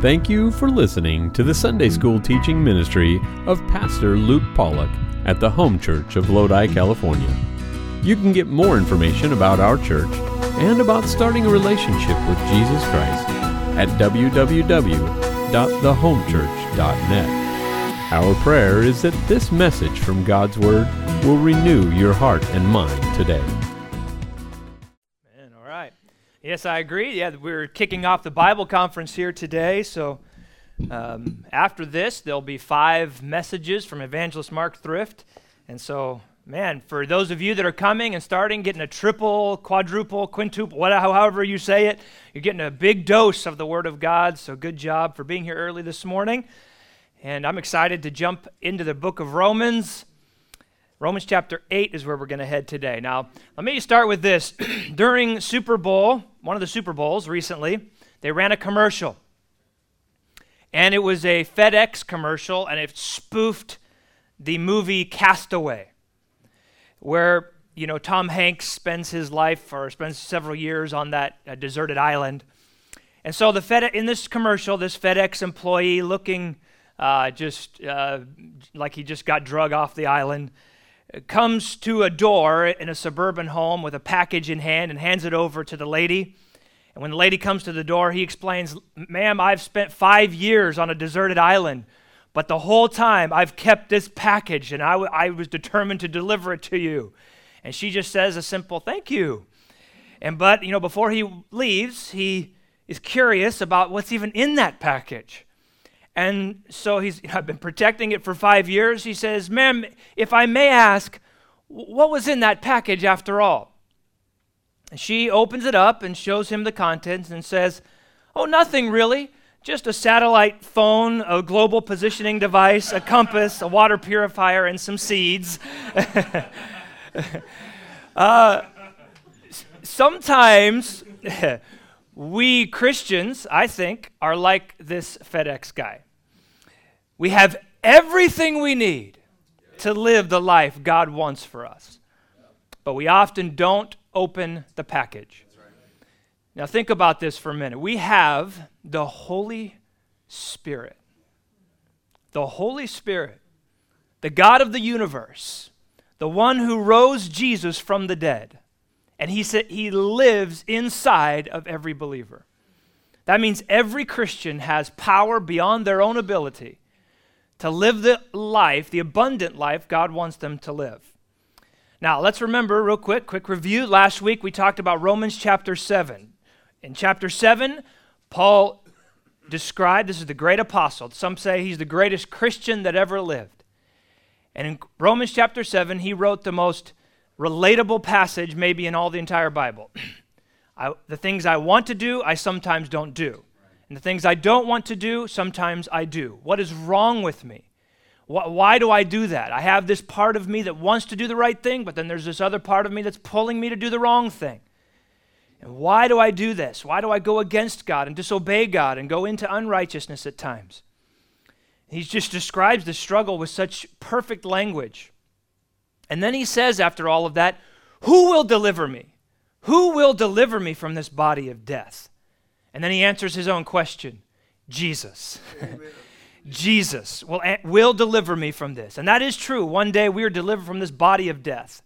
Thank you for listening to the Sunday School teaching ministry of Pastor Luke Pollock at the Home Church of Lodi, California. You can get more information about our church and about starting a relationship with Jesus Christ at www.thehomechurch.net. Our prayer is that this message from God's Word will renew your heart and mind today. Yes, I agree. Yeah, we're kicking off the Bible conference here today. So um, after this, there'll be five messages from Evangelist Mark Thrift. And so, man, for those of you that are coming and starting, getting a triple, quadruple, quintuple, whatever, however you say it, you're getting a big dose of the Word of God. So good job for being here early this morning. And I'm excited to jump into the book of Romans. Romans chapter 8 is where we're going to head today. Now, let me start with this. During Super Bowl, one of the Super Bowls recently, they ran a commercial. And it was a FedEx commercial, and it spoofed the movie Castaway, where, you know, Tom Hanks spends his life or spends several years on that uh, deserted island. And so the Fed in this commercial, this FedEx employee looking uh, just uh, like he just got drug off the island, comes to a door in a suburban home with a package in hand and hands it over to the lady. And when the lady comes to the door, he explains, Ma'am, I've spent five years on a deserted island, but the whole time I've kept this package and I, w- I was determined to deliver it to you. And she just says a simple thank you. And but, you know, before he leaves, he is curious about what's even in that package. And so he's, I've been protecting it for five years. He says, Ma'am, if I may ask, what was in that package after all? She opens it up and shows him the contents and says, Oh, nothing really. Just a satellite phone, a global positioning device, a compass, a water purifier, and some seeds. uh, sometimes we Christians, I think, are like this FedEx guy. We have everything we need to live the life God wants for us. But we often don't open the package. Now, think about this for a minute. We have the Holy Spirit. The Holy Spirit, the God of the universe, the one who rose Jesus from the dead. And he said he lives inside of every believer. That means every Christian has power beyond their own ability to live the life, the abundant life God wants them to live. Now, let's remember, real quick, quick review. Last week we talked about Romans chapter 7. In chapter 7, Paul described this is the great apostle. Some say he's the greatest Christian that ever lived. And in Romans chapter 7, he wrote the most relatable passage, maybe in all the entire Bible. I, the things I want to do, I sometimes don't do. And the things I don't want to do, sometimes I do. What is wrong with me? Why do I do that? I have this part of me that wants to do the right thing, but then there's this other part of me that's pulling me to do the wrong thing. And why do I do this? Why do I go against God and disobey God and go into unrighteousness at times? He just describes the struggle with such perfect language. And then he says, after all of that, Who will deliver me? Who will deliver me from this body of death? And then he answers his own question Jesus. Jesus will, will deliver me from this. And that is true. One day we are delivered from this body of death.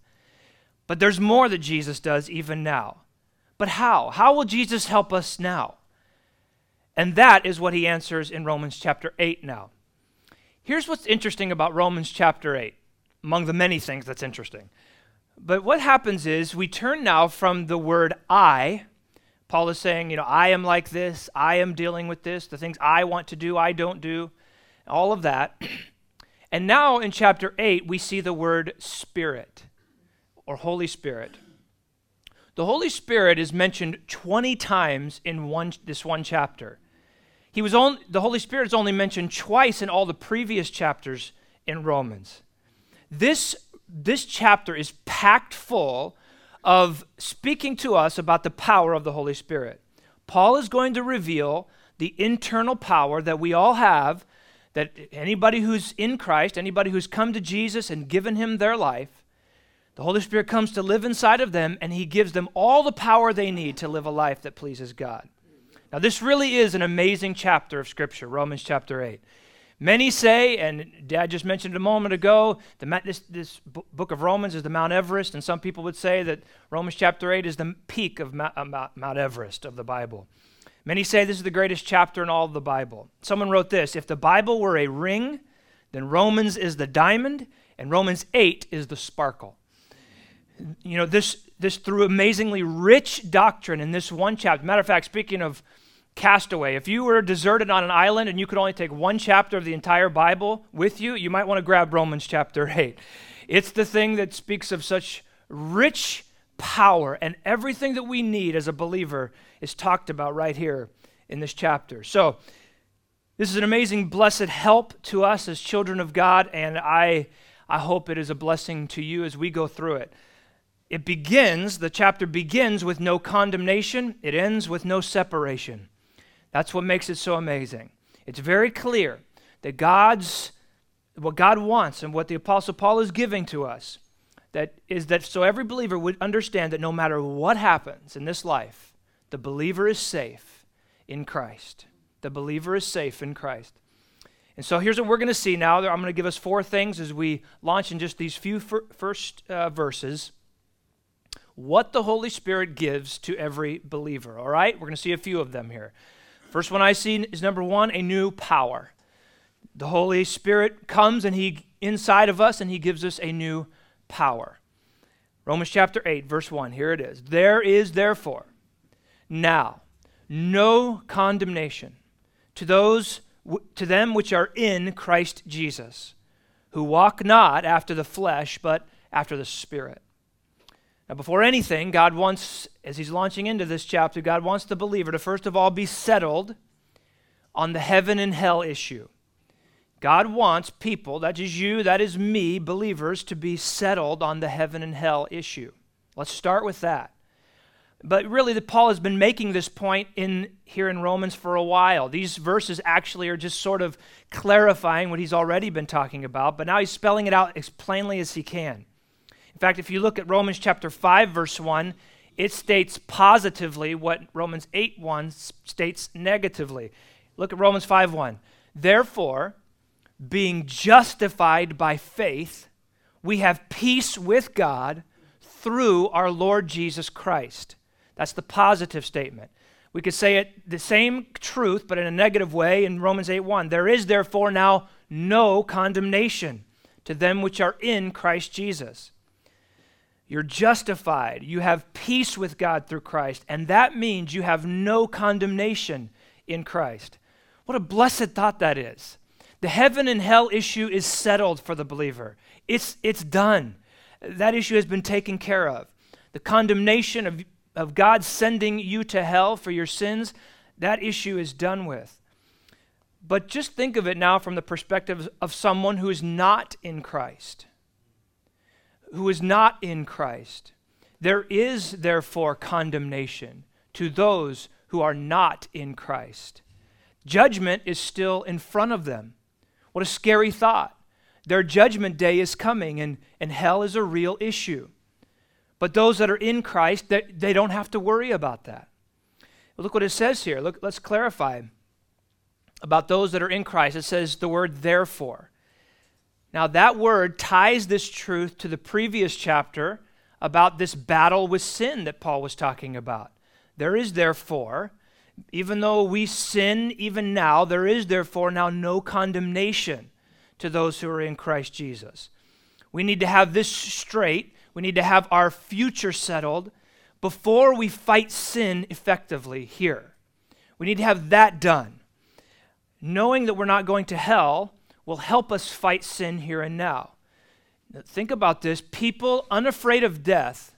But there's more that Jesus does even now. But how? How will Jesus help us now? And that is what he answers in Romans chapter 8 now. Here's what's interesting about Romans chapter 8, among the many things that's interesting. But what happens is we turn now from the word I Paul is saying, you know, I am like this, I am dealing with this, the things I want to do, I don't do, all of that. And now in chapter 8, we see the word Spirit or Holy Spirit. The Holy Spirit is mentioned 20 times in one, this one chapter. He was only, the Holy Spirit is only mentioned twice in all the previous chapters in Romans. This, this chapter is packed full of speaking to us about the power of the Holy Spirit. Paul is going to reveal the internal power that we all have, that anybody who's in Christ, anybody who's come to Jesus and given him their life, the Holy Spirit comes to live inside of them and he gives them all the power they need to live a life that pleases God. Now, this really is an amazing chapter of Scripture, Romans chapter 8. Many say, and Dad just mentioned a moment ago, the, this, this book of Romans is the Mount Everest, and some people would say that Romans chapter 8 is the peak of Mount, uh, Mount Everest of the Bible. Many say this is the greatest chapter in all of the Bible. Someone wrote this If the Bible were a ring, then Romans is the diamond, and Romans 8 is the sparkle. You know, this, this through amazingly rich doctrine in this one chapter. Matter of fact, speaking of castaway, if you were deserted on an island and you could only take one chapter of the entire Bible with you, you might want to grab Romans chapter 8. It's the thing that speaks of such rich power, and everything that we need as a believer is talked about right here in this chapter. So, this is an amazing, blessed help to us as children of God, and I, I hope it is a blessing to you as we go through it. It begins, the chapter begins with no condemnation, it ends with no separation. That's what makes it so amazing. It's very clear that God's what God wants and what the apostle Paul is giving to us that is that so every believer would understand that no matter what happens in this life, the believer is safe in Christ. The believer is safe in Christ. And so here's what we're going to see now. I'm going to give us four things as we launch in just these few fir- first uh, verses. What the Holy Spirit gives to every believer. All right? We're going to see a few of them here. First one I see is number one, a new power. The Holy Spirit comes and He inside of us and He gives us a new power. Romans chapter 8, verse 1, here it is. There is therefore now no condemnation to those to them which are in Christ Jesus, who walk not after the flesh, but after the Spirit. Now, before anything, God wants, as He's launching into this chapter, God wants the believer to first of all be settled on the heaven and hell issue. God wants people, that is you, that is me, believers, to be settled on the heaven and hell issue. Let's start with that. But really, Paul has been making this point in here in Romans for a while. These verses actually are just sort of clarifying what he's already been talking about, but now he's spelling it out as plainly as he can. Fact, if you look at Romans chapter 5, verse 1, it states positively what Romans 8 1 states negatively. Look at Romans 5 1. Therefore, being justified by faith, we have peace with God through our Lord Jesus Christ. That's the positive statement. We could say it the same truth, but in a negative way in Romans 8 1. There is therefore now no condemnation to them which are in Christ Jesus. You're justified. You have peace with God through Christ, and that means you have no condemnation in Christ. What a blessed thought that is. The heaven and hell issue is settled for the believer. It's, it's done. That issue has been taken care of. The condemnation of, of God sending you to hell for your sins, that issue is done with. But just think of it now from the perspective of someone who is not in Christ. Who is not in Christ. There is, therefore, condemnation to those who are not in Christ. Judgment is still in front of them. What a scary thought. Their judgment day is coming, and, and hell is a real issue. But those that are in Christ, they, they don't have to worry about that. Well, look what it says here. Look, let's clarify about those that are in Christ. It says the word therefore. Now, that word ties this truth to the previous chapter about this battle with sin that Paul was talking about. There is therefore even though we sin even now, there is therefore now no condemnation to those who are in Christ Jesus. We need to have this straight. We need to have our future settled before we fight sin effectively here. We need to have that done. Knowing that we're not going to hell will help us fight sin here and now. now think about this people unafraid of death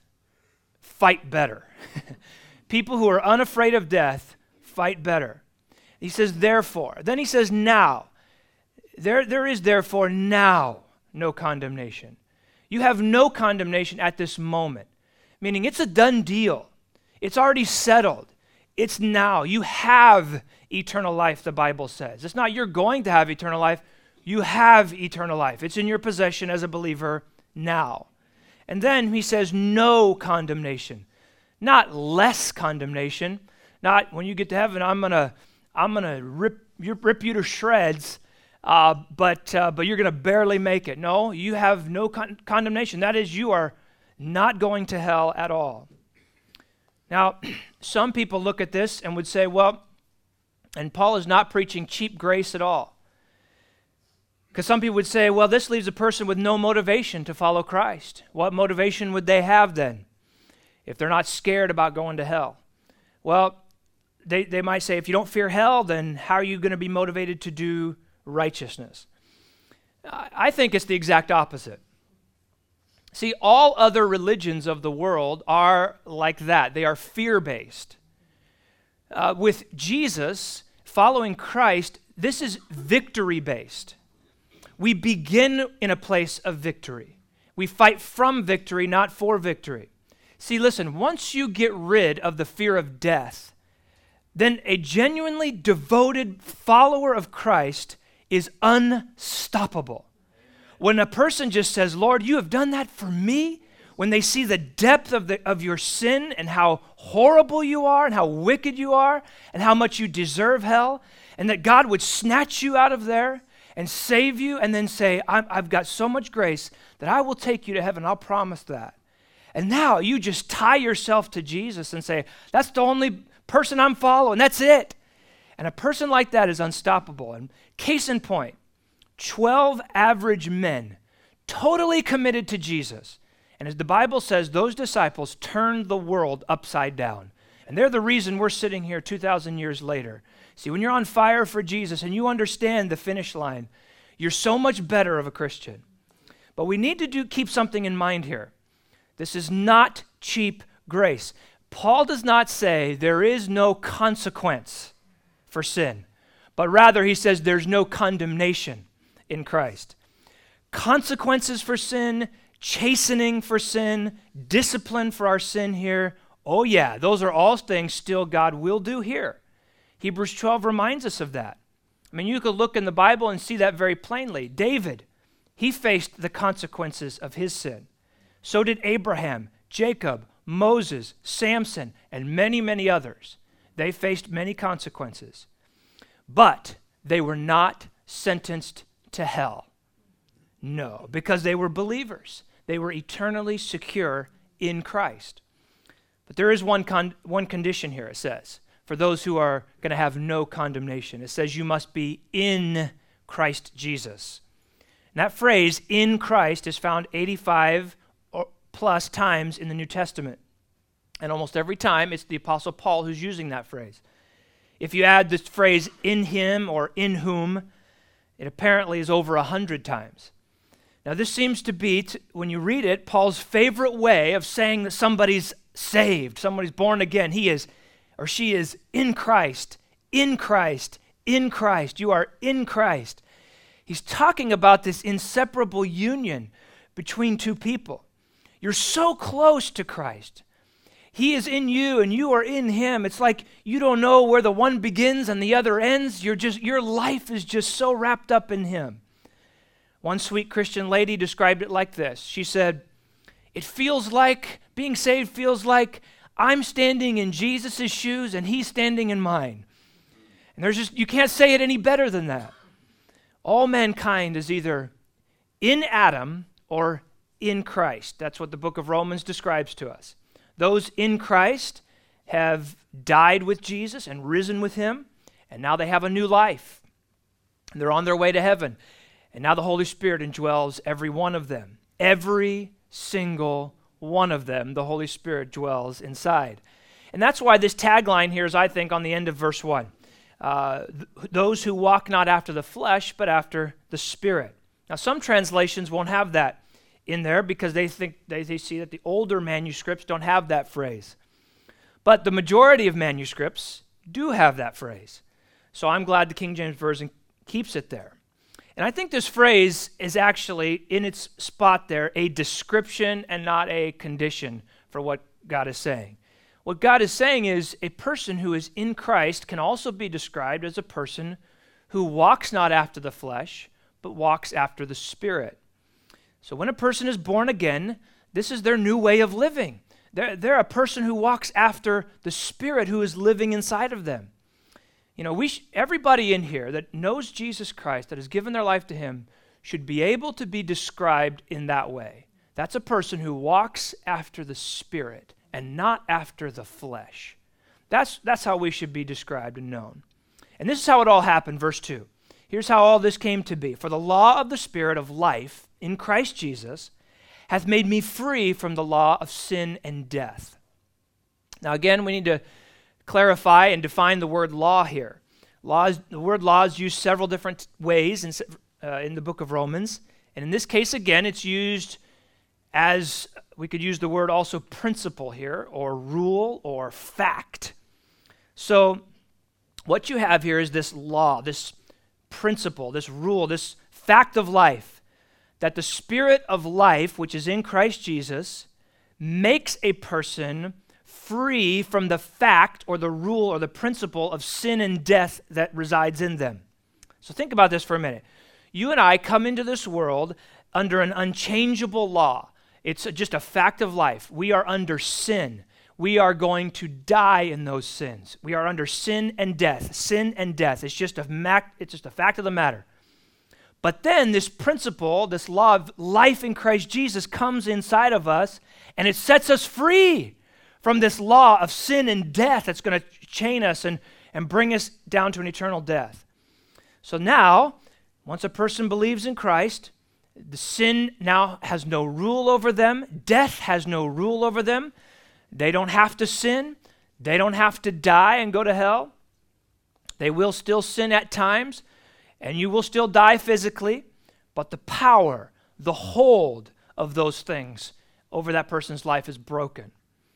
fight better. people who are unafraid of death fight better. He says, therefore. Then he says, now. There, there is therefore now no condemnation. You have no condemnation at this moment, meaning it's a done deal. It's already settled. It's now. You have eternal life, the Bible says. It's not you're going to have eternal life, you have eternal life. It's in your possession as a believer now. And then he says, no condemnation, not less condemnation, Not when you get to heaven, I'm going to I'm to rip, rip you to shreds, uh, but, uh, but you're going to barely make it. No, you have no con- condemnation. That is, you are not going to hell at all. Now, some people look at this and would say, well, and Paul is not preaching cheap grace at all. Because some people would say, well, this leaves a person with no motivation to follow Christ. What motivation would they have then if they're not scared about going to hell? Well, they, they might say, if you don't fear hell, then how are you going to be motivated to do righteousness? I think it's the exact opposite. See, all other religions of the world are like that, they are fear based. Uh, with Jesus, following Christ, this is victory based. We begin in a place of victory. We fight from victory, not for victory. See, listen, once you get rid of the fear of death, then a genuinely devoted follower of Christ is unstoppable. When a person just says, Lord, you have done that for me, when they see the depth of, the, of your sin and how horrible you are and how wicked you are and how much you deserve hell, and that God would snatch you out of there and save you and then say, I've got so much grace that I will take you to heaven. I'll promise that. And now you just tie yourself to Jesus and say, That's the only person I'm following. That's it. And a person like that is unstoppable. And case in point, 12 average men totally committed to Jesus. And as the Bible says, those disciples turned the world upside down. And they're the reason we're sitting here 2,000 years later. See, when you're on fire for Jesus and you understand the finish line, you're so much better of a Christian. But we need to do, keep something in mind here. This is not cheap grace. Paul does not say there is no consequence for sin, but rather he says there's no condemnation in Christ. Consequences for sin, chastening for sin, discipline for our sin here. Oh, yeah, those are all things still God will do here. Hebrews 12 reminds us of that. I mean, you could look in the Bible and see that very plainly. David, he faced the consequences of his sin. So did Abraham, Jacob, Moses, Samson, and many, many others. They faced many consequences. But they were not sentenced to hell. No, because they were believers. They were eternally secure in Christ. But there is one, con- one condition here, it says, for those who are going to have no condemnation. It says you must be in Christ Jesus. And that phrase, in Christ, is found 85 plus times in the New Testament. And almost every time, it's the Apostle Paul who's using that phrase. If you add this phrase in him or in whom, it apparently is over a hundred times. Now, this seems to be, t- when you read it, Paul's favorite way of saying that somebody's saved, somebody's born again. He is, or she is in Christ, in Christ, in Christ. You are in Christ. He's talking about this inseparable union between two people. You're so close to Christ. He is in you and you are in him. It's like you don't know where the one begins and the other ends. You're just your life is just so wrapped up in him. One sweet Christian lady described it like this. She said, "It feels like being saved feels like I'm standing in Jesus' shoes and he's standing in mine." And there's just you can't say it any better than that. All mankind is either in Adam or in Christ. That's what the book of Romans describes to us. Those in Christ have died with Jesus and risen with him, and now they have a new life. And they're on their way to heaven. And now the Holy Spirit indwells every one of them. Every single one of them, the Holy Spirit dwells inside. And that's why this tagline here is, I think, on the end of verse 1. Uh, th- those who walk not after the flesh, but after the Spirit. Now, some translations won't have that in there because they think they, they see that the older manuscripts don't have that phrase. But the majority of manuscripts do have that phrase. So I'm glad the King James Version keeps it there. And I think this phrase is actually, in its spot there, a description and not a condition for what God is saying. What God is saying is a person who is in Christ can also be described as a person who walks not after the flesh, but walks after the Spirit. So when a person is born again, this is their new way of living. They're, they're a person who walks after the Spirit who is living inside of them. You know, we sh- everybody in here that knows Jesus Christ, that has given their life to Him, should be able to be described in that way. That's a person who walks after the Spirit and not after the flesh. That's, that's how we should be described and known. And this is how it all happened, verse 2. Here's how all this came to be. For the law of the Spirit of life in Christ Jesus hath made me free from the law of sin and death. Now, again, we need to clarify and define the word law here. Laws, the word law is used several different ways in, uh, in the book of Romans. And in this case, again, it's used as we could use the word also principle here, or rule, or fact. So, what you have here is this law, this principle, this rule, this fact of life that the Spirit of life, which is in Christ Jesus, makes a person free from the fact or the rule or the principle of sin and death that resides in them. So think about this for a minute. You and I come into this world under an unchangeable law. It's just a fact of life. We are under sin. We are going to die in those sins. We are under sin and death. Sin and death. It's just a, mac- it's just a fact of the matter. But then this principle, this law of life in Christ Jesus, comes inside of us and it sets us free from this law of sin and death that's going to chain us and, and bring us down to an eternal death. So now, once a person believes in Christ, the sin now has no rule over them, death has no rule over them. They don't have to sin, they don't have to die and go to hell. They will still sin at times, and you will still die physically, but the power, the hold of those things over that person's life is broken.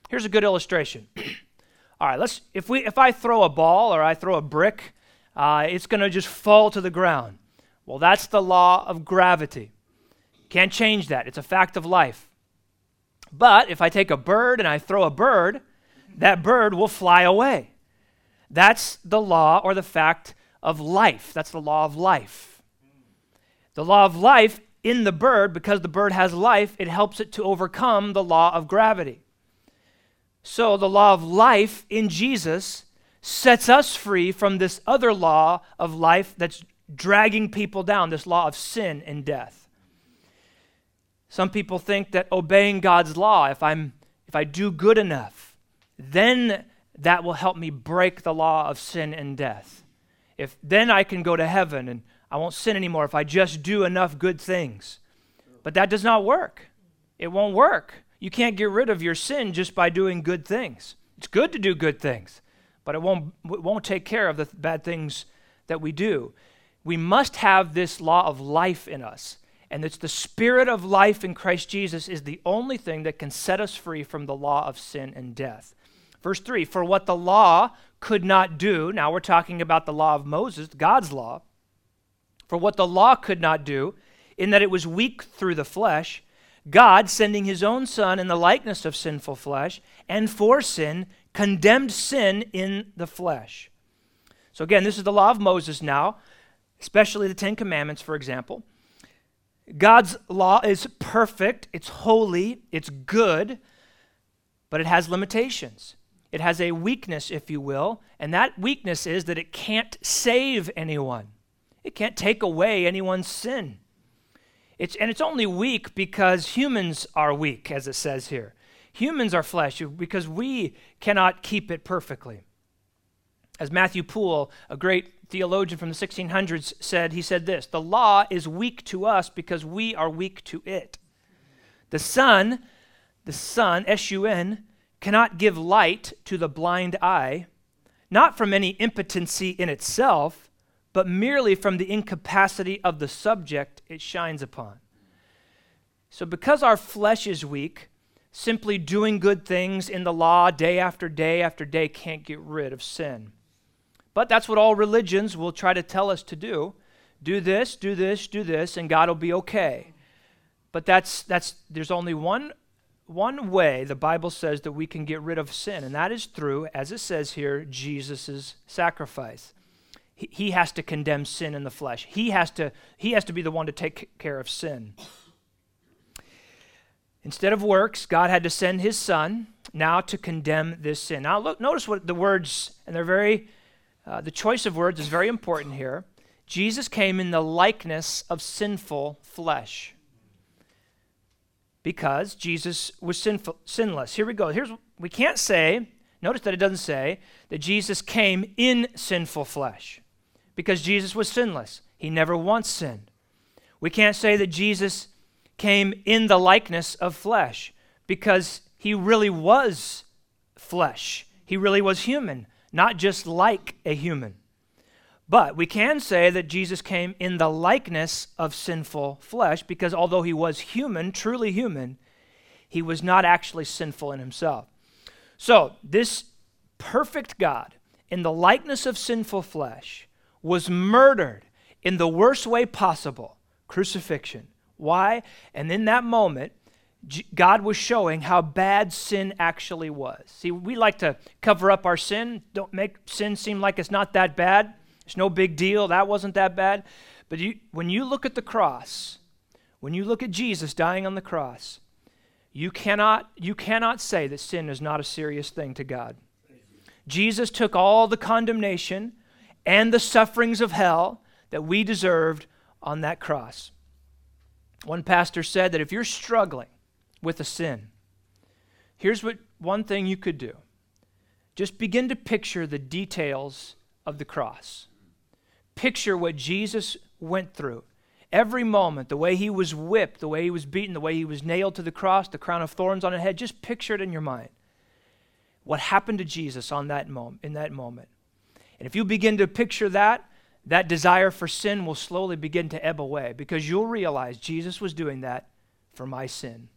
Here's a good illustration. All right, let's if we if I throw a ball or I throw a brick, uh, it's going to just fall to the ground. Well, that's the law of gravity. Can't change that. It's a fact of life. But if I take a bird and I throw a bird, that bird will fly away. That's the law or the fact of life. That's the law of life. The law of life in the bird, because the bird has life, it helps it to overcome the law of gravity. So the law of life in Jesus sets us free from this other law of life that's dragging people down, this law of sin and death. Some people think that obeying God's law, if I'm if I do good enough, then that will help me break the law of sin and death. If then I can go to heaven and I won't sin anymore if I just do enough good things. But that does not work. It won't work. You can't get rid of your sin just by doing good things. It's good to do good things, but it won't, it won't take care of the bad things that we do. We must have this law of life in us. And it's the spirit of life in Christ Jesus is the only thing that can set us free from the law of sin and death. Verse 3 For what the law could not do, now we're talking about the law of Moses, God's law. For what the law could not do, in that it was weak through the flesh, God, sending his own Son in the likeness of sinful flesh, and for sin, condemned sin in the flesh. So, again, this is the law of Moses now, especially the Ten Commandments, for example. God's law is perfect, it's holy, it's good, but it has limitations. It has a weakness, if you will, and that weakness is that it can't save anyone. It can't take away anyone's sin. It's, and it's only weak because humans are weak, as it says here. Humans are flesh because we cannot keep it perfectly. As Matthew Poole, a great theologian from the 1600s, said, he said this The law is weak to us because we are weak to it. The sun, the sun, S U N, cannot give light to the blind eye, not from any impotency in itself, but merely from the incapacity of the subject it shines upon. So, because our flesh is weak, simply doing good things in the law day after day after day can't get rid of sin. But that's what all religions will try to tell us to do. Do this, do this, do this, and God will be okay. But that's, that's, there's only one one way the Bible says that we can get rid of sin, and that is through, as it says here, Jesus' sacrifice. He, has to condemn sin in the flesh. He has to, he has to be the one to take care of sin. Instead of works, God had to send his son, now to condemn this sin. Now, look, notice what the words, and they're very, uh, the choice of words is very important here. Jesus came in the likeness of sinful flesh because Jesus was sinful, sinless. Here we go. Here's we can't say. Notice that it doesn't say that Jesus came in sinful flesh because Jesus was sinless. He never once sinned. We can't say that Jesus came in the likeness of flesh because he really was flesh. He really was human, not just like a human. But we can say that Jesus came in the likeness of sinful flesh because although he was human, truly human, he was not actually sinful in himself. So, this perfect God, in the likeness of sinful flesh, was murdered in the worst way possible crucifixion. Why? And in that moment, God was showing how bad sin actually was. See, we like to cover up our sin, don't make sin seem like it's not that bad. It's no big deal. That wasn't that bad. But you, when you look at the cross, when you look at Jesus dying on the cross, you cannot, you cannot say that sin is not a serious thing to God. Jesus took all the condemnation and the sufferings of hell that we deserved on that cross. One pastor said that if you're struggling with a sin, here's what one thing you could do. Just begin to picture the details of the cross picture what Jesus went through. Every moment, the way he was whipped, the way he was beaten, the way he was nailed to the cross, the crown of thorns on his head, just picture it in your mind. What happened to Jesus on that moment, in that moment. And if you begin to picture that, that desire for sin will slowly begin to ebb away because you'll realize Jesus was doing that for my sin.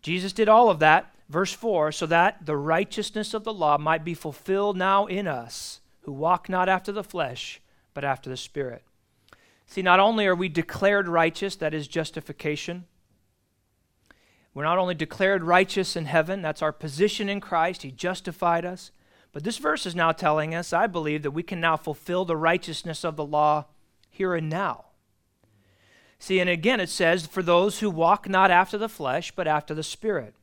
Jesus did all of that, verse 4, so that the righteousness of the law might be fulfilled now in us who walk not after the flesh, but after the Spirit. See, not only are we declared righteous, that is justification. We're not only declared righteous in heaven, that's our position in Christ, He justified us. But this verse is now telling us, I believe, that we can now fulfill the righteousness of the law here and now. See, and again it says, for those who walk not after the flesh, but after the Spirit.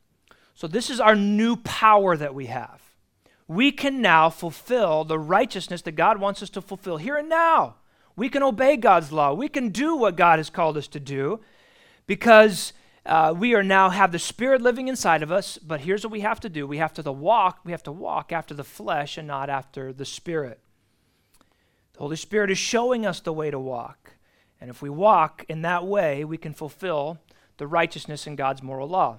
So this is our new power that we have we can now fulfill the righteousness that God wants us to fulfill here and now. We can obey God's law. We can do what God has called us to do because uh, we are now have the Spirit living inside of us. But here's what we have to do: we have to the walk. We have to walk after the flesh and not after the Spirit. The Holy Spirit is showing us the way to walk, and if we walk in that way, we can fulfill the righteousness in God's moral law.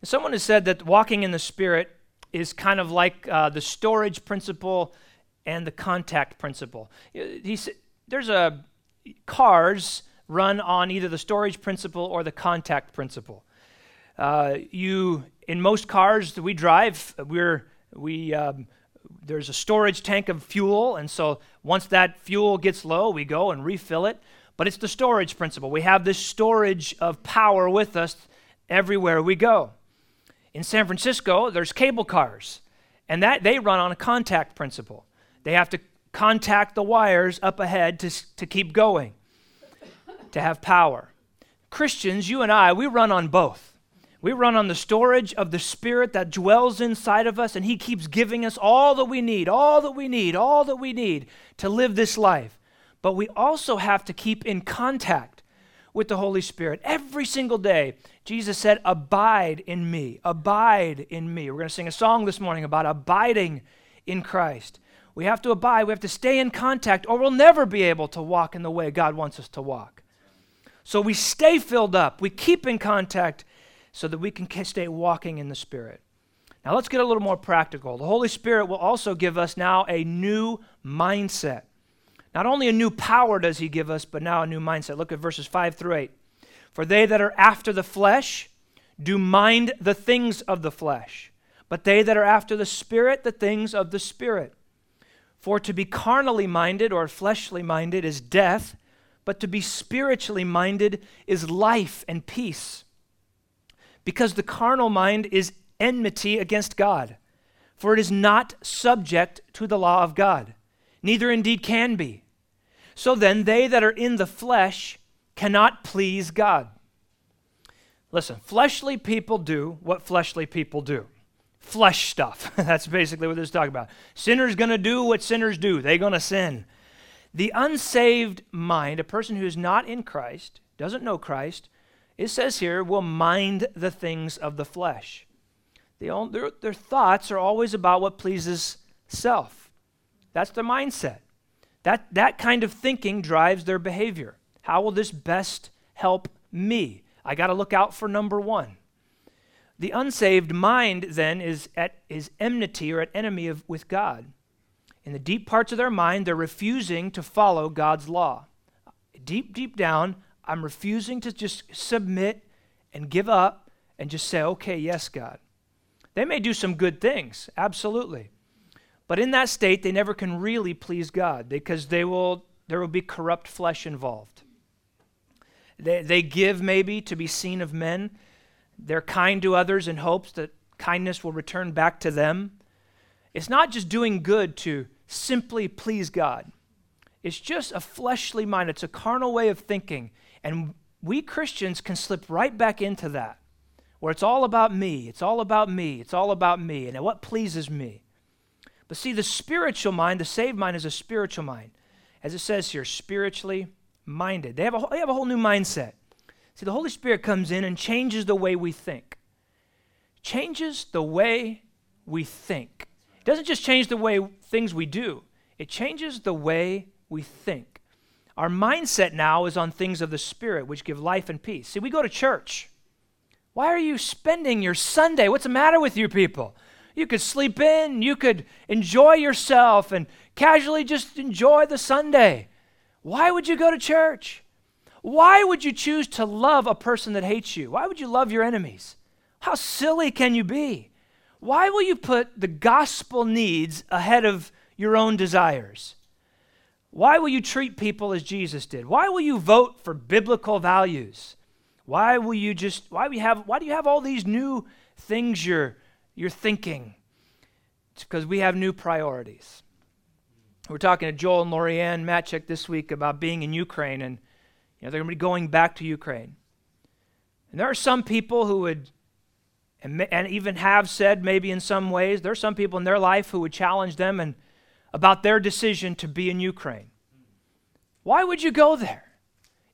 And someone has said that walking in the Spirit is kind of like uh, the storage principle and the contact principle. He, there's a cars run on either the storage principle or the contact principle. Uh, you in most cars that we drive, we're we um, there's a storage tank of fuel, and so once that fuel gets low, we go and refill it. But it's the storage principle. We have this storage of power with us everywhere we go. In San Francisco, there's cable cars, and that they run on a contact principle. They have to contact the wires up ahead to, to keep going, to have power. Christians, you and I, we run on both. We run on the storage of the Spirit that dwells inside of us, and He keeps giving us all that we need, all that we need, all that we need to live this life. But we also have to keep in contact with the Holy Spirit every single day. Jesus said, Abide in me, abide in me. We're going to sing a song this morning about abiding in Christ. We have to abide, we have to stay in contact, or we'll never be able to walk in the way God wants us to walk. So we stay filled up, we keep in contact so that we can stay walking in the Spirit. Now let's get a little more practical. The Holy Spirit will also give us now a new mindset. Not only a new power does he give us, but now a new mindset. Look at verses 5 through 8. For they that are after the flesh do mind the things of the flesh, but they that are after the Spirit, the things of the Spirit. For to be carnally minded or fleshly minded is death, but to be spiritually minded is life and peace. Because the carnal mind is enmity against God, for it is not subject to the law of God neither indeed can be. So then, they that are in the flesh cannot please God. Listen, fleshly people do what fleshly people do. Flesh stuff. That's basically what this is talking about. Sinners going to do what sinners do. They're going to sin. The unsaved mind, a person who is not in Christ, doesn't know Christ, it says here, will mind the things of the flesh. All, their, their thoughts are always about what pleases self. That's their mindset. That, that kind of thinking drives their behavior. How will this best help me? I got to look out for number one. The unsaved mind then is at is enmity or at enemy of, with God. In the deep parts of their mind, they're refusing to follow God's law. Deep, deep down, I'm refusing to just submit and give up and just say, okay, yes, God. They may do some good things, absolutely. But in that state, they never can really please God because they will, there will be corrupt flesh involved. They, they give maybe to be seen of men. They're kind to others in hopes that kindness will return back to them. It's not just doing good to simply please God, it's just a fleshly mind, it's a carnal way of thinking. And we Christians can slip right back into that, where it's all about me, it's all about me, it's all about me, and what pleases me. But see, the spiritual mind, the saved mind, is a spiritual mind. As it says here, spiritually minded. They have a, they have a whole new mindset. See, the Holy Spirit comes in and changes the way we think. Changes the way we think. It doesn't just change the way things we do, it changes the way we think. Our mindset now is on things of the Spirit, which give life and peace. See, we go to church. Why are you spending your Sunday? What's the matter with you people? You could sleep in, you could enjoy yourself and casually just enjoy the Sunday. Why would you go to church? Why would you choose to love a person that hates you? Why would you love your enemies? How silly can you be? Why will you put the gospel needs ahead of your own desires? Why will you treat people as Jesus did? Why will you vote for biblical values? Why will you just why we have why do you have all these new things you're you're thinking? It's because we have new priorities. We're talking to Joel and Lorianne Matchek this week about being in Ukraine, and you know, they're going to be going back to Ukraine. And there are some people who would, and, and even have said maybe in some ways, there are some people in their life who would challenge them and about their decision to be in Ukraine. Why would you go there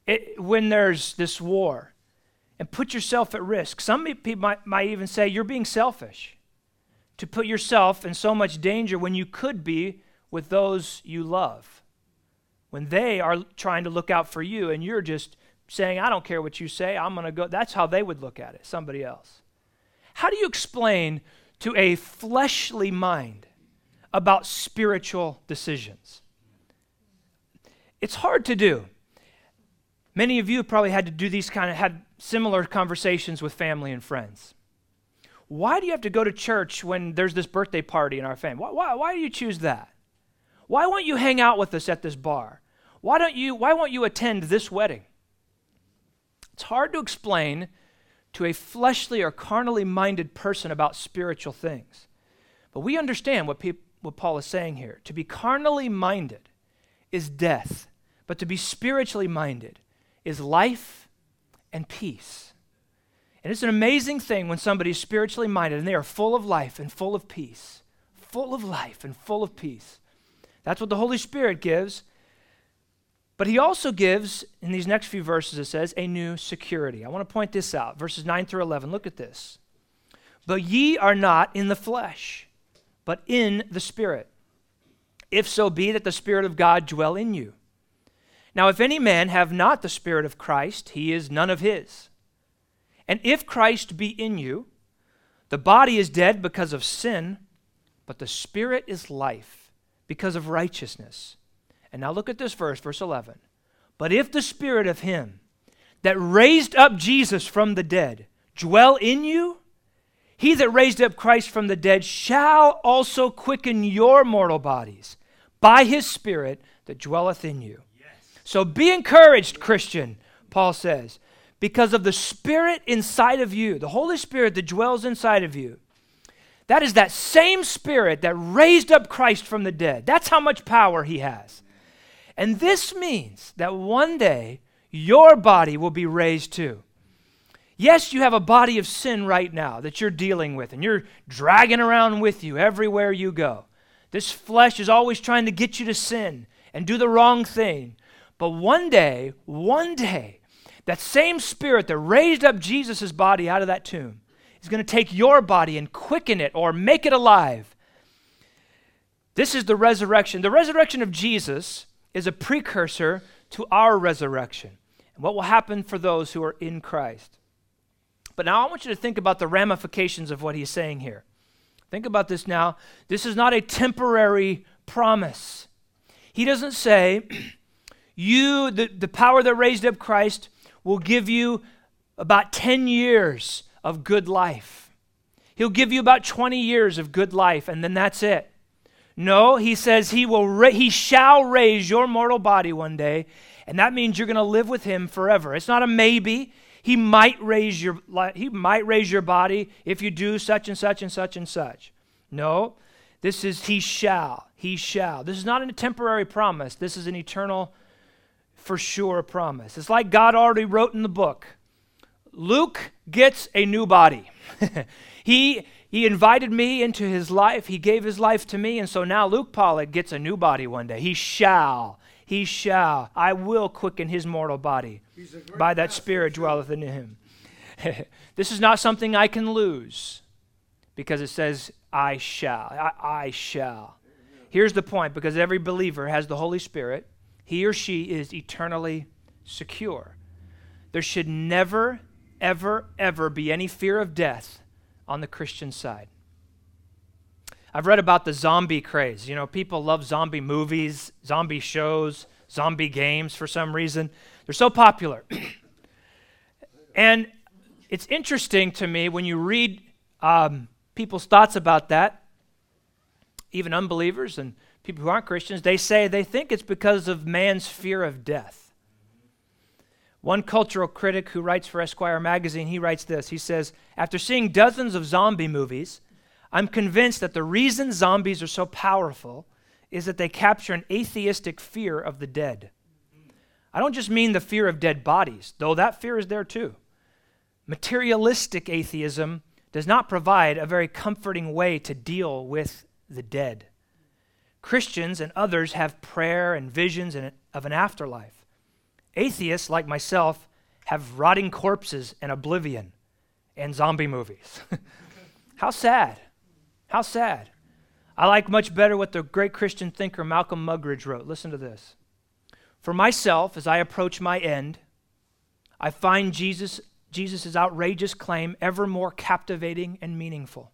it, when there's this war and put yourself at risk? Some people might, might even say you're being selfish to put yourself in so much danger when you could be with those you love. When they are trying to look out for you and you're just saying, I don't care what you say, I'm going to go. That's how they would look at it, somebody else. How do you explain to a fleshly mind about spiritual decisions? It's hard to do. Many of you have probably had to do these kind of had similar conversations with family and friends. Why do you have to go to church when there's this birthday party in our family? Why, why, why do you choose that? Why won't you hang out with us at this bar? Why don't you why won't you attend this wedding? It's hard to explain to a fleshly or carnally minded person about spiritual things. But we understand what, what Paul is saying here. To be carnally minded is death, but to be spiritually minded is life and peace. And it's an amazing thing when somebody is spiritually minded and they are full of life and full of peace. Full of life and full of peace. That's what the Holy Spirit gives. But he also gives, in these next few verses, it says, a new security. I want to point this out. Verses 9 through 11. Look at this. But ye are not in the flesh, but in the Spirit. If so be that the Spirit of God dwell in you. Now, if any man have not the Spirit of Christ, he is none of his. And if Christ be in you, the body is dead because of sin, but the Spirit is life because of righteousness. And now look at this verse, verse 11. But if the Spirit of Him that raised up Jesus from the dead dwell in you, he that raised up Christ from the dead shall also quicken your mortal bodies by his Spirit that dwelleth in you. Yes. So be encouraged, Christian, Paul says, because of the Spirit inside of you, the Holy Spirit that dwells inside of you. That is that same spirit that raised up Christ from the dead. That's how much power he has. And this means that one day your body will be raised too. Yes, you have a body of sin right now that you're dealing with and you're dragging around with you everywhere you go. This flesh is always trying to get you to sin and do the wrong thing. But one day, one day, that same spirit that raised up Jesus' body out of that tomb is going to take your body and quicken it or make it alive. This is the resurrection. The resurrection of Jesus is a precursor to our resurrection and what will happen for those who are in Christ. But now I want you to think about the ramifications of what he's saying here. Think about this now. This is not a temporary promise. He doesn't say, you, the, the power that raised up Christ, will give you about 10 years of good life. He'll give you about 20 years of good life, and then that's it. No, he says he will ra- he shall raise your mortal body one day, and that means you're going to live with him forever. It's not a maybe. He might raise your he might raise your body if you do such and such and such and such. No, this is he shall. He shall. This is not a temporary promise. This is an eternal for sure promise. It's like God already wrote in the book. Luke gets a new body. he he invited me into his life. He gave his life to me and so now Luke Pollock gets a new body one day. He shall he shall. I will quicken his mortal body by that Spirit dwelleth in him. this is not something I can lose because it says, I shall. I, I shall. Here's the point because every believer has the Holy Spirit, he or she is eternally secure. There should never, ever, ever be any fear of death on the Christian side. I've read about the zombie craze. You know, people love zombie movies, zombie shows, zombie games for some reason. They're so popular. and it's interesting to me when you read um, people's thoughts about that, even unbelievers and people who aren't Christians, they say they think it's because of man's fear of death. One cultural critic who writes for Esquire magazine, he writes this. He says, After seeing dozens of zombie movies, I'm convinced that the reason zombies are so powerful is that they capture an atheistic fear of the dead. I don't just mean the fear of dead bodies, though that fear is there too. Materialistic atheism does not provide a very comforting way to deal with the dead. Christians and others have prayer and visions of an afterlife. Atheists, like myself, have rotting corpses and oblivion and zombie movies. How sad. How sad. I like much better what the great Christian thinker Malcolm Muggeridge wrote. Listen to this. For myself, as I approach my end, I find Jesus Jesus' outrageous claim ever more captivating and meaningful.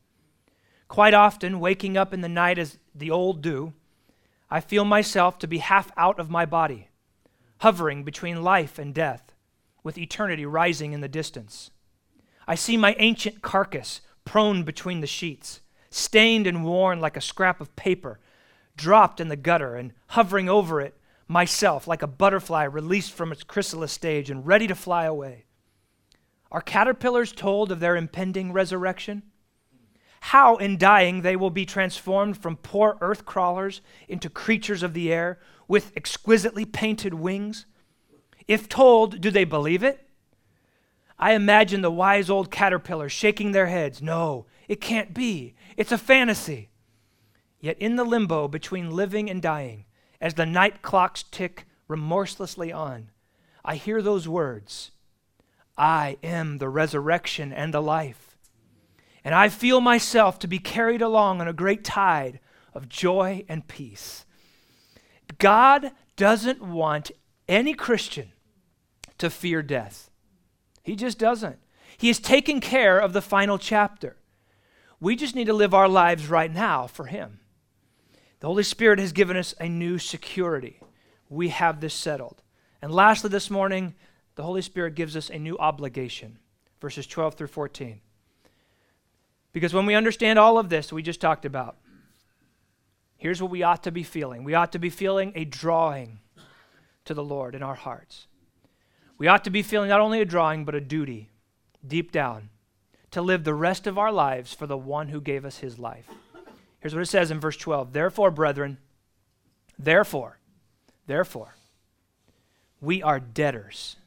Quite often, waking up in the night as the old do, I feel myself to be half out of my body, hovering between life and death, with eternity rising in the distance. I see my ancient carcass prone between the sheets, stained and worn like a scrap of paper, dropped in the gutter, and hovering over it, myself like a butterfly released from its chrysalis stage and ready to fly away. Are caterpillars told of their impending resurrection? How, in dying, they will be transformed from poor earth crawlers into creatures of the air with exquisitely painted wings? If told, do they believe it? I imagine the wise old caterpillars shaking their heads. No, it can't be. It's a fantasy. Yet in the limbo between living and dying, as the night clocks tick remorselessly on, I hear those words I am the resurrection and the life. And I feel myself to be carried along on a great tide of joy and peace. God doesn't want any Christian to fear death. He just doesn't. He is taking care of the final chapter. We just need to live our lives right now for Him. The Holy Spirit has given us a new security. We have this settled. And lastly, this morning, the Holy Spirit gives us a new obligation. Verses 12 through 14. Because when we understand all of this we just talked about, here's what we ought to be feeling. We ought to be feeling a drawing to the Lord in our hearts. We ought to be feeling not only a drawing, but a duty deep down to live the rest of our lives for the one who gave us his life. Here's what it says in verse 12 Therefore, brethren, therefore, therefore, we are debtors,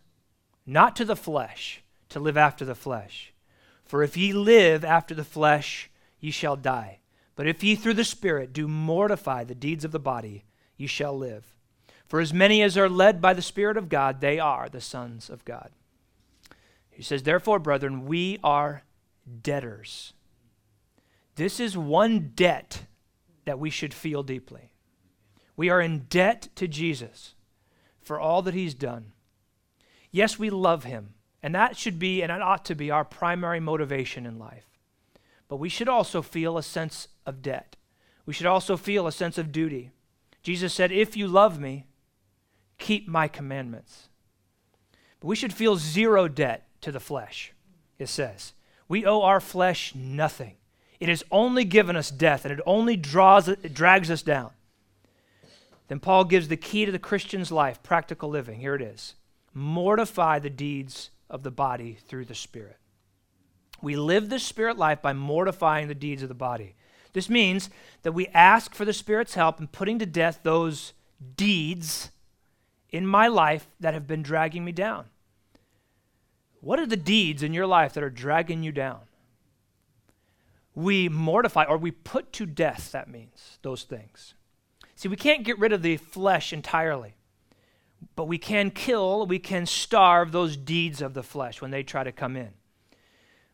not to the flesh, to live after the flesh. For if ye live after the flesh, ye shall die. But if ye through the Spirit do mortify the deeds of the body, ye shall live. For as many as are led by the Spirit of God, they are the sons of God. He says, Therefore, brethren, we are debtors. This is one debt that we should feel deeply. We are in debt to Jesus for all that he's done. Yes, we love him, and that should be, and it ought to be, our primary motivation in life. But we should also feel a sense of debt. We should also feel a sense of duty. Jesus said, If you love me, keep my commandments. But we should feel zero debt to the flesh, it says. We owe our flesh nothing. It has only given us death, and it only draws it drags us down. Then Paul gives the key to the Christian's life, practical living. Here it is. Mortify the deeds of the body through the Spirit. We live the Spirit life by mortifying the deeds of the body. This means that we ask for the Spirit's help in putting to death those deeds in my life that have been dragging me down. What are the deeds in your life that are dragging you down? We mortify or we put to death, that means, those things. See, we can't get rid of the flesh entirely, but we can kill, we can starve those deeds of the flesh when they try to come in.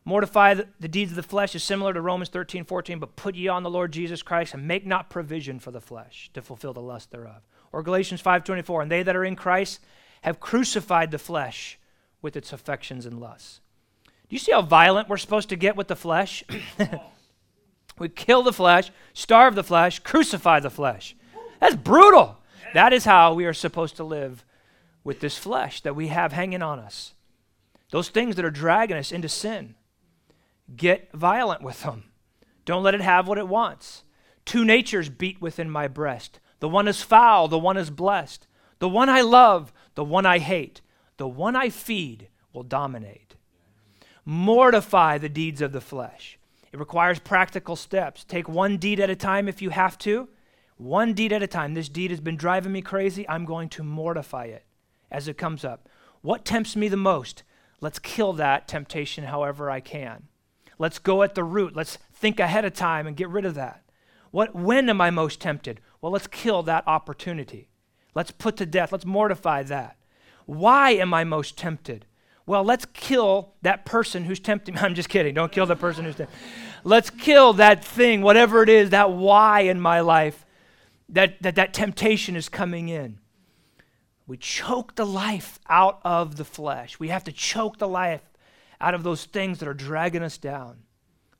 Mortify the, deeds of the flesh is similar to Romans 13, 14, but put ye on the Lord Jesus Christ and make not provision for the flesh to fulfill the lust thereof. Or Galatians 5:24, and they that are in Christ have crucified the flesh with its affections and lusts. Do you see how violent we're supposed to get with the flesh? we kill the flesh, starve the flesh, crucify the flesh. That's brutal. That is how we are supposed to live with this flesh that we have hanging on us. Those things that are dragging us into sin. Get violent with them. Don't let it have what it wants. Two natures beat within my breast. The one is foul, the one is blessed. The one I love, the one I hate. The one I feed will dominate. Mortify the deeds of the flesh. It requires practical steps. Take one deed at a time if you have to. One deed at a time. This deed has been driving me crazy. I'm going to mortify it as it comes up. What tempts me the most? Let's kill that temptation however I can. Let's go at the root. Let's think ahead of time and get rid of that. What when am I most tempted? Well, let's kill that opportunity. Let's put to death. Let's mortify that. Why am I most tempted? Well, let's kill that person who's tempting me. I'm just kidding. Don't kill the person who's tempting. Let's kill that thing, whatever it is, that why in my life that, that that temptation is coming in. We choke the life out of the flesh. We have to choke the life out of those things that are dragging us down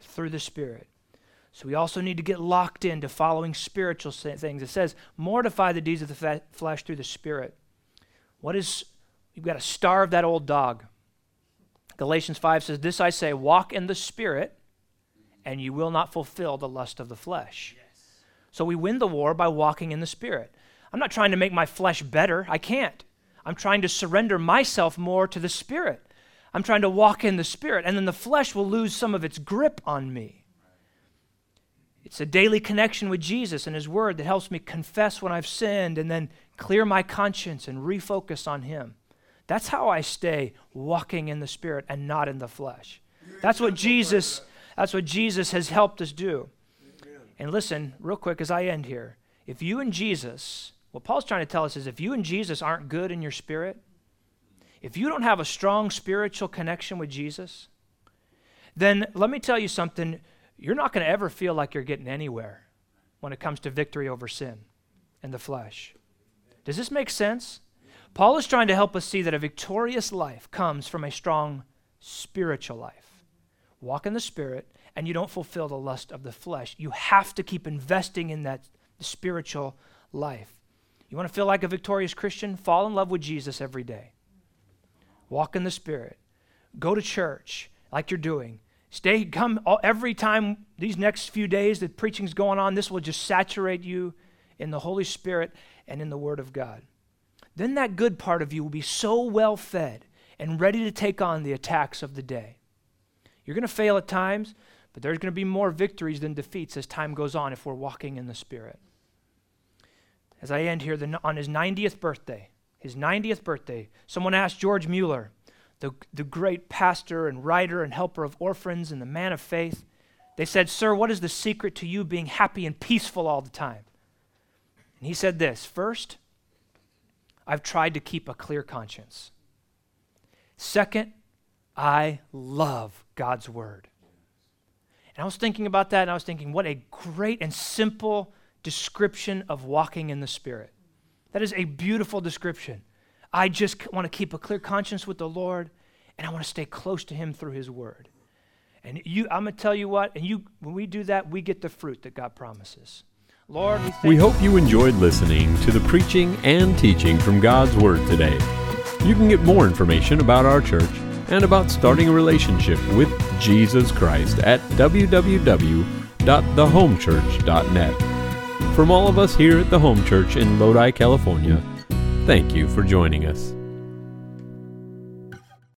through the Spirit. So we also need to get locked into following spiritual things. It says, mortify the deeds of the flesh through the Spirit. What is, you've got to starve that old dog. Galatians 5 says, This I say, walk in the Spirit, and you will not fulfill the lust of the flesh. So we win the war by walking in the Spirit. I'm not trying to make my flesh better. I can't. I'm trying to surrender myself more to the Spirit. I'm trying to walk in the Spirit, and then the flesh will lose some of its grip on me. It's a daily connection with Jesus and His Word that helps me confess when I've sinned and then clear my conscience and refocus on Him. That's how I stay walking in the Spirit and not in the flesh. That's what Jesus, that's what Jesus has helped us do. And listen, real quick as I end here. If you and Jesus, what Paul's trying to tell us is if you and Jesus aren't good in your spirit, if you don't have a strong spiritual connection with Jesus, then let me tell you something. You're not going to ever feel like you're getting anywhere when it comes to victory over sin and the flesh. Does this make sense? Paul is trying to help us see that a victorious life comes from a strong spiritual life. Walk in the Spirit, and you don't fulfill the lust of the flesh. You have to keep investing in that spiritual life. You want to feel like a victorious Christian? Fall in love with Jesus every day. Walk in the Spirit. Go to church like you're doing. Stay, come all, every time these next few days that preaching's going on, this will just saturate you in the Holy Spirit and in the Word of God. Then that good part of you will be so well fed and ready to take on the attacks of the day. You're going to fail at times, but there's going to be more victories than defeats as time goes on if we're walking in the Spirit. As I end here, the, on his 90th birthday, his 90th birthday, someone asked George Mueller, the, the great pastor and writer and helper of orphans and the man of faith. They said, Sir, what is the secret to you being happy and peaceful all the time? And he said this First, I've tried to keep a clear conscience. Second, I love God's word. And I was thinking about that, and I was thinking, what a great and simple description of walking in the Spirit. That is a beautiful description. I just want to keep a clear conscience with the Lord, and I want to stay close to Him through His Word. And you, I'm going to tell you what, and you, when we do that, we get the fruit that God promises. Lord, we, we hope you enjoyed listening to the preaching and teaching from God's Word today. You can get more information about our church and about starting a relationship with Jesus Christ at www.thehomechurch.net. From all of us here at the Home Church in Lodi, California, thank you for joining us.